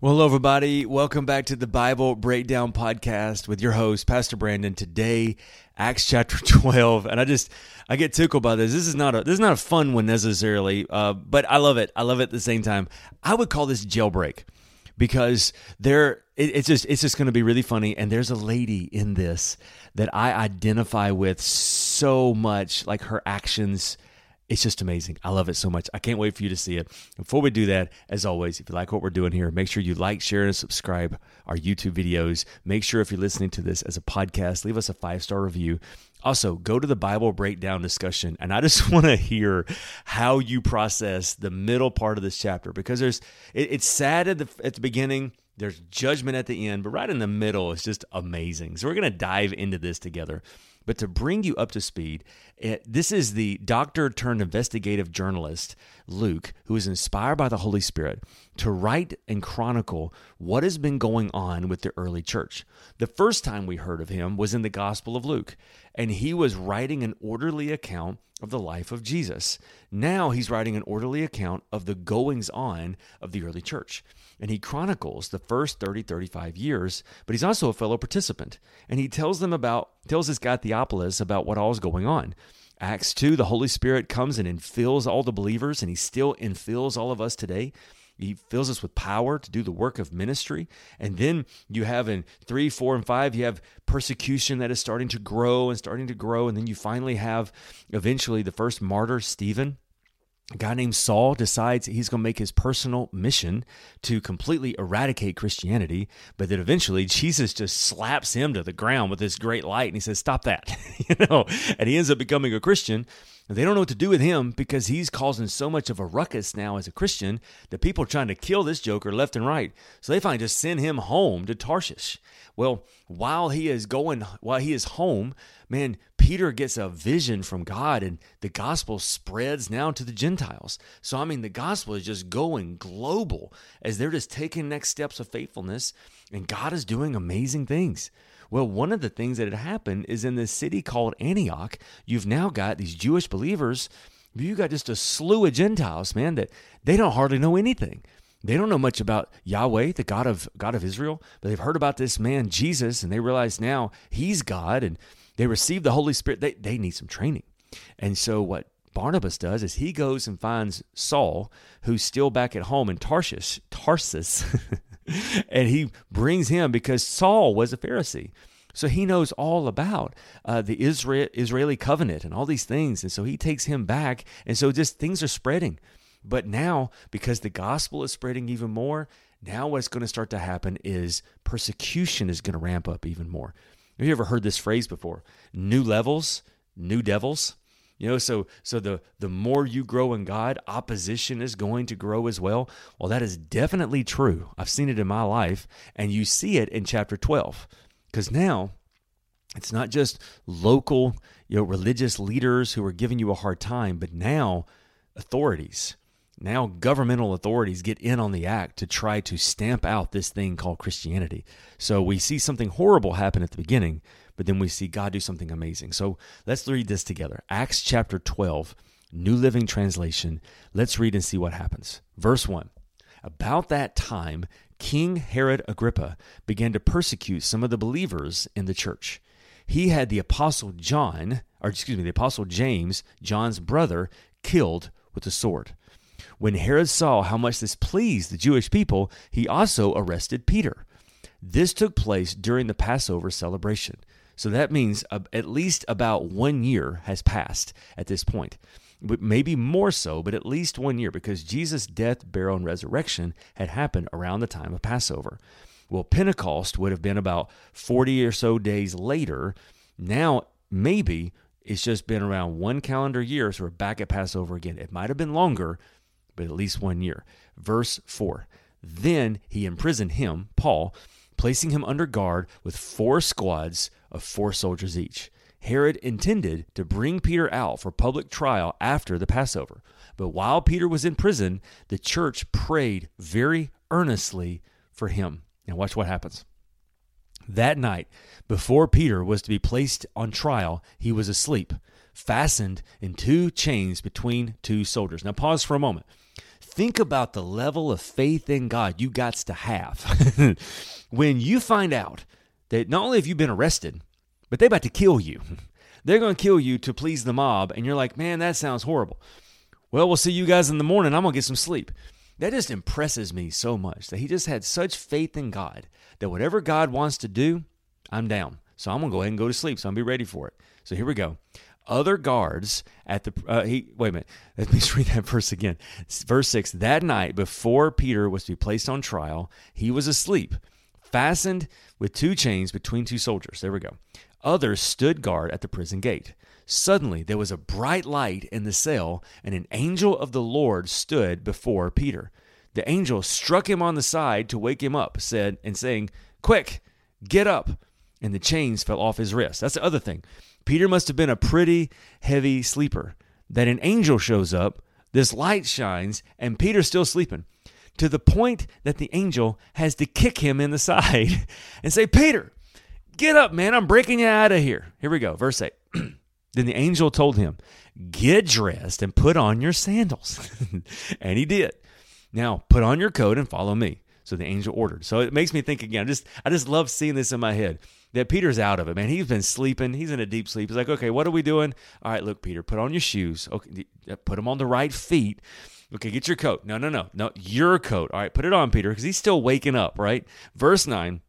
Well, hello, everybody. Welcome back to the Bible Breakdown Podcast with your host, Pastor Brandon. Today, Acts chapter 12. And I just, I get tickled by this. This is not a, this is not a fun one necessarily, uh, but I love it. I love it at the same time. I would call this jailbreak because there, it, it's just, it's just going to be really funny. And there's a lady in this that I identify with so much, like her actions it's just amazing. I love it so much. I can't wait for you to see it. Before we do that, as always, if you like what we're doing here, make sure you like, share, and subscribe our YouTube videos. Make sure if you're listening to this as a podcast, leave us a five star review. Also, go to the Bible breakdown discussion, and I just want to hear how you process the middle part of this chapter because there's it, it's sad at the at the beginning. There's judgment at the end, but right in the middle is just amazing. So we're going to dive into this together. But to bring you up to speed, it, this is the doctor turned investigative journalist, Luke, who is inspired by the Holy Spirit to write and chronicle what has been going on with the early church. The first time we heard of him was in the Gospel of Luke, and he was writing an orderly account of the life of Jesus. Now he's writing an orderly account of the goings on of the early church and he chronicles the first 30 35 years but he's also a fellow participant and he tells them about tells this guy theophilus about what all is going on acts 2 the holy spirit comes and infills all the believers and he still infills all of us today he fills us with power to do the work of ministry. And then you have in three, four, and five, you have persecution that is starting to grow and starting to grow. And then you finally have eventually the first martyr, Stephen a guy named Saul decides he's going to make his personal mission to completely eradicate Christianity, but then eventually Jesus just slaps him to the ground with this great light and he says, "Stop that." you know, and he ends up becoming a Christian. They don't know what to do with him because he's causing so much of a ruckus now as a Christian that people are trying to kill this joker left and right. So they finally just send him home to Tarshish. Well, while he is going, while he is home, man, Peter gets a vision from God and the gospel spreads now to the Gentiles. So, I mean, the gospel is just going global as they're just taking next steps of faithfulness and God is doing amazing things. Well, one of the things that had happened is in this city called Antioch, you've now got these Jewish believers. You got just a slew of Gentiles, man, that they don't hardly know anything. They don't know much about Yahweh, the God of God of Israel, but they've heard about this man Jesus, and they realize now he's God, and they receive the Holy Spirit. They they need some training, and so what Barnabas does is he goes and finds Saul, who's still back at home in Tarshish, Tarsus, and he brings him because Saul was a Pharisee. So he knows all about uh, the Israel, Israeli covenant and all these things. And so he takes him back. And so just things are spreading. But now, because the gospel is spreading even more, now what's going to start to happen is persecution is going to ramp up even more. Have you ever heard this phrase before? New levels, new devils. You know, so so the the more you grow in God, opposition is going to grow as well. Well, that is definitely true. I've seen it in my life, and you see it in chapter 12. Because now it's not just local, you know, religious leaders who are giving you a hard time, but now authorities, now governmental authorities get in on the act to try to stamp out this thing called Christianity. So we see something horrible happen at the beginning, but then we see God do something amazing. So let's read this together. Acts chapter 12, New Living Translation. Let's read and see what happens. Verse 1. About that time, King Herod Agrippa began to persecute some of the believers in the church. He had the apostle John, or excuse me, the apostle James, John's brother, killed with a sword. When Herod saw how much this pleased the Jewish people, he also arrested Peter. This took place during the Passover celebration. So that means at least about one year has passed at this point. But maybe more so, but at least one year because Jesus' death, burial, and resurrection had happened around the time of Passover. Well, Pentecost would have been about 40 or so days later. Now, maybe it's just been around one calendar year, so we're back at Passover again. It might have been longer, but at least one year. Verse 4 Then he imprisoned him, Paul, placing him under guard with four squads of four soldiers each. Herod intended to bring Peter out for public trial after the Passover. But while Peter was in prison, the church prayed very earnestly for him. And watch what happens. That night, before Peter was to be placed on trial, he was asleep, fastened in two chains between two soldiers. Now, pause for a moment. Think about the level of faith in God you got to have when you find out that not only have you been arrested, but they're about to kill you. They're going to kill you to please the mob, and you're like, man, that sounds horrible. Well, we'll see you guys in the morning. I'm going to get some sleep. That just impresses me so much that he just had such faith in God that whatever God wants to do, I'm down. So I'm going to go ahead and go to sleep. So I'm going to be ready for it. So here we go. Other guards at the, uh, he, wait a minute. Let me read that verse again. Verse 6 That night, before Peter was to be placed on trial, he was asleep, fastened with two chains between two soldiers. There we go. Others stood guard at the prison gate. Suddenly there was a bright light in the cell, and an angel of the Lord stood before Peter. The angel struck him on the side to wake him up, said, and saying, Quick, get up. And the chains fell off his wrists. That's the other thing. Peter must have been a pretty heavy sleeper. That an angel shows up, this light shines, and Peter's still sleeping. To the point that the angel has to kick him in the side and say, Peter, get up, man. I'm breaking you out of here. Here we go. Verse 8. Then the angel told him, Get dressed and put on your sandals. and he did. Now put on your coat and follow me. So the angel ordered. So it makes me think again. I just I just love seeing this in my head. That Peter's out of it, man. He's been sleeping. He's in a deep sleep. He's like, okay, what are we doing? All right, look, Peter, put on your shoes. Okay, uh, put them on the right feet. Okay, get your coat. No, no, no, no, your coat. All right, put it on, Peter, because he's still waking up. Right, verse nine.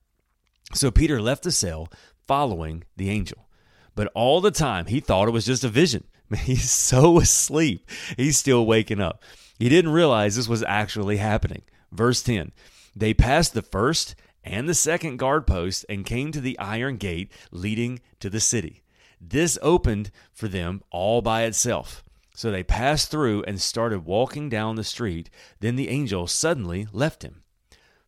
So Peter left the cell, following the angel. But all the time, he thought it was just a vision. He's so asleep, he's still waking up. He didn't realize this was actually happening. Verse 10 They passed the first and the second guard post and came to the iron gate leading to the city. This opened for them all by itself. So they passed through and started walking down the street. Then the angel suddenly left him.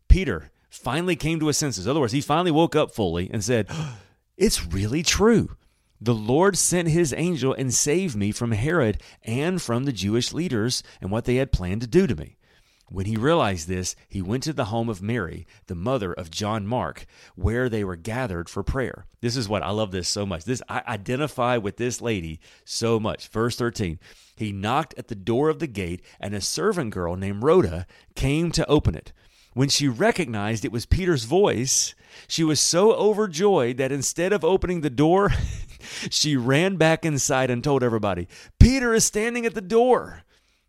Peter finally came to his senses. In other words, he finally woke up fully and said, It's really true. The Lord sent his angel and saved me from Herod and from the Jewish leaders and what they had planned to do to me. When he realized this, he went to the home of Mary, the mother of John Mark, where they were gathered for prayer. This is what I love this so much. This I identify with this lady so much. Verse 13. He knocked at the door of the gate, and a servant girl named Rhoda came to open it. When she recognized it was Peter's voice, she was so overjoyed that instead of opening the door, she ran back inside and told everybody, Peter is standing at the door.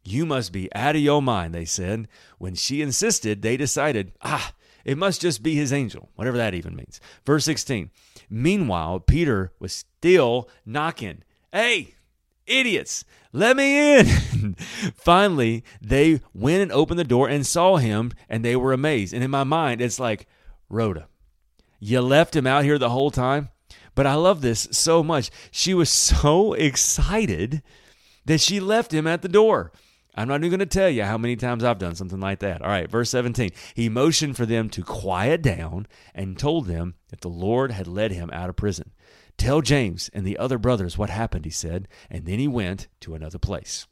You must be out of your mind, they said. When she insisted, they decided, ah, it must just be his angel, whatever that even means. Verse 16. Meanwhile, Peter was still knocking. Hey, idiots, let me in. Finally, they went and opened the door and saw him, and they were amazed. And in my mind, it's like, Rhoda, you left him out here the whole time? But I love this so much. She was so excited that she left him at the door. I'm not even going to tell you how many times I've done something like that. All right, verse 17. He motioned for them to quiet down and told them that the Lord had led him out of prison. Tell James and the other brothers what happened, he said, and then he went to another place.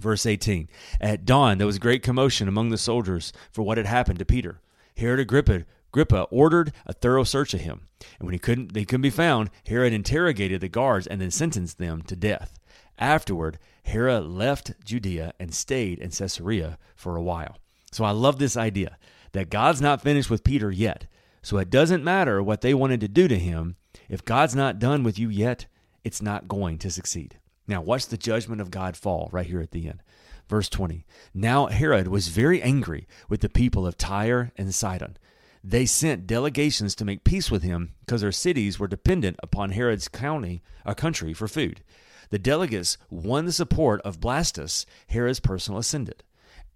Verse 18. At dawn, there was great commotion among the soldiers for what had happened to Peter. Herod Agrippa Agrippa ordered a thorough search of him, and when he couldn't, they couldn't be found, Herod interrogated the guards and then sentenced them to death. Afterward, Herod left Judea and stayed in Caesarea for a while. So I love this idea that God's not finished with Peter yet. So it doesn't matter what they wanted to do to him. If God's not done with you yet, it's not going to succeed. Now, watch the judgment of God fall right here at the end. Verse 20. Now Herod was very angry with the people of Tyre and Sidon they sent delegations to make peace with him because their cities were dependent upon Herod's county, a country for food. The delegates won the support of Blastus, Herod's personal assistant,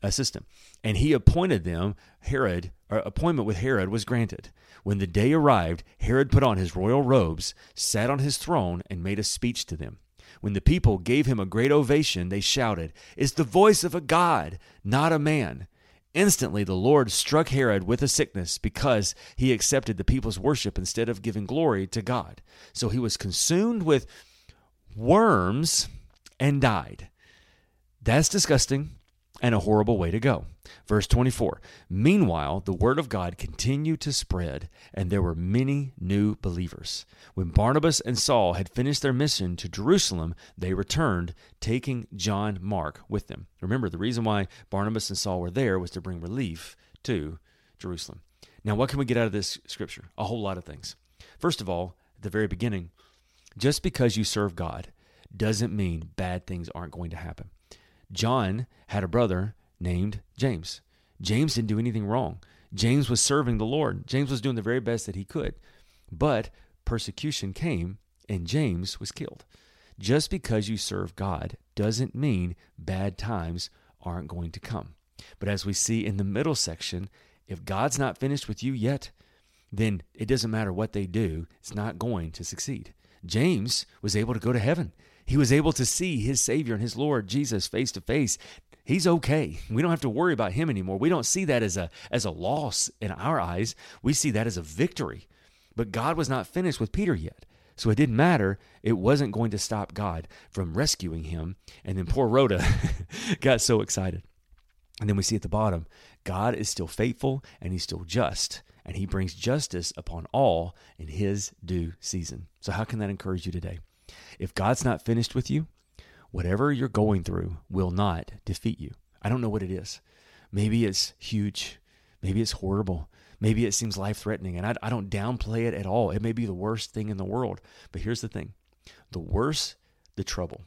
assistant, and he appointed them. Herod, uh, appointment with Herod was granted. When the day arrived, Herod put on his royal robes, sat on his throne, and made a speech to them. When the people gave him a great ovation, they shouted, It's the voice of a God, not a man Instantly, the Lord struck Herod with a sickness because he accepted the people's worship instead of giving glory to God. So he was consumed with worms and died. That's disgusting and a horrible way to go. Verse 24 Meanwhile, the word of God continued to spread, and there were many new believers. When Barnabas and Saul had finished their mission to Jerusalem, they returned, taking John Mark with them. Remember, the reason why Barnabas and Saul were there was to bring relief to Jerusalem. Now, what can we get out of this scripture? A whole lot of things. First of all, at the very beginning, just because you serve God doesn't mean bad things aren't going to happen. John had a brother named James. James didn't do anything wrong. James was serving the Lord. James was doing the very best that he could. But persecution came and James was killed. Just because you serve God doesn't mean bad times aren't going to come. But as we see in the middle section, if God's not finished with you yet, then it doesn't matter what they do, it's not going to succeed. James was able to go to heaven. He was able to see his Savior and his Lord Jesus face to face. He's okay. We don't have to worry about him anymore. We don't see that as a as a loss in our eyes. We see that as a victory. But God was not finished with Peter yet. So it didn't matter. It wasn't going to stop God from rescuing him. And then poor Rhoda got so excited. And then we see at the bottom, God is still faithful and he's still just, and he brings justice upon all in his due season. So, how can that encourage you today? If God's not finished with you, whatever you're going through will not defeat you. I don't know what it is. Maybe it's huge. Maybe it's horrible. Maybe it seems life threatening. And I, I, don't downplay it at all. It may be the worst thing in the world. But here's the thing the worse the trouble,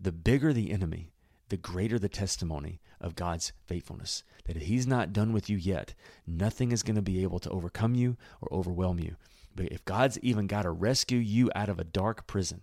the bigger the enemy, the greater the testimony of God's faithfulness. That if He's not done with you yet, nothing is going to be able to overcome you or overwhelm you. But if God's even got to rescue you out of a dark prison,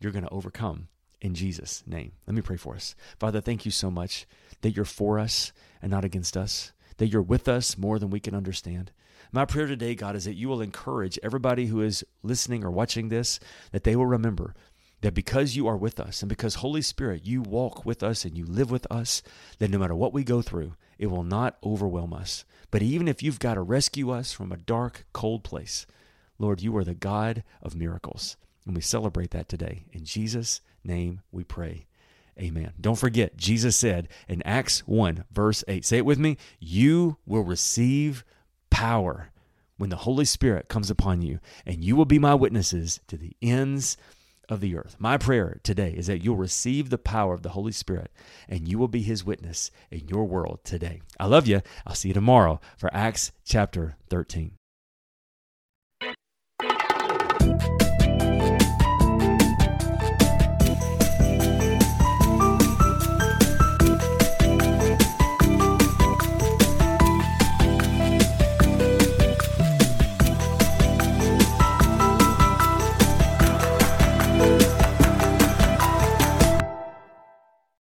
you're going to overcome in Jesus' name. Let me pray for us. Father, thank you so much that you're for us and not against us, that you're with us more than we can understand. My prayer today, God, is that you will encourage everybody who is listening or watching this, that they will remember that because you are with us and because Holy Spirit, you walk with us and you live with us, that no matter what we go through, it will not overwhelm us. But even if you've got to rescue us from a dark, cold place, Lord, you are the God of miracles. And we celebrate that today. In Jesus' name we pray. Amen. Don't forget, Jesus said in Acts 1, verse 8, say it with me, you will receive power when the Holy Spirit comes upon you, and you will be my witnesses to the ends of the earth. My prayer today is that you'll receive the power of the Holy Spirit and you will be his witness in your world today. I love you. I'll see you tomorrow for Acts chapter 13.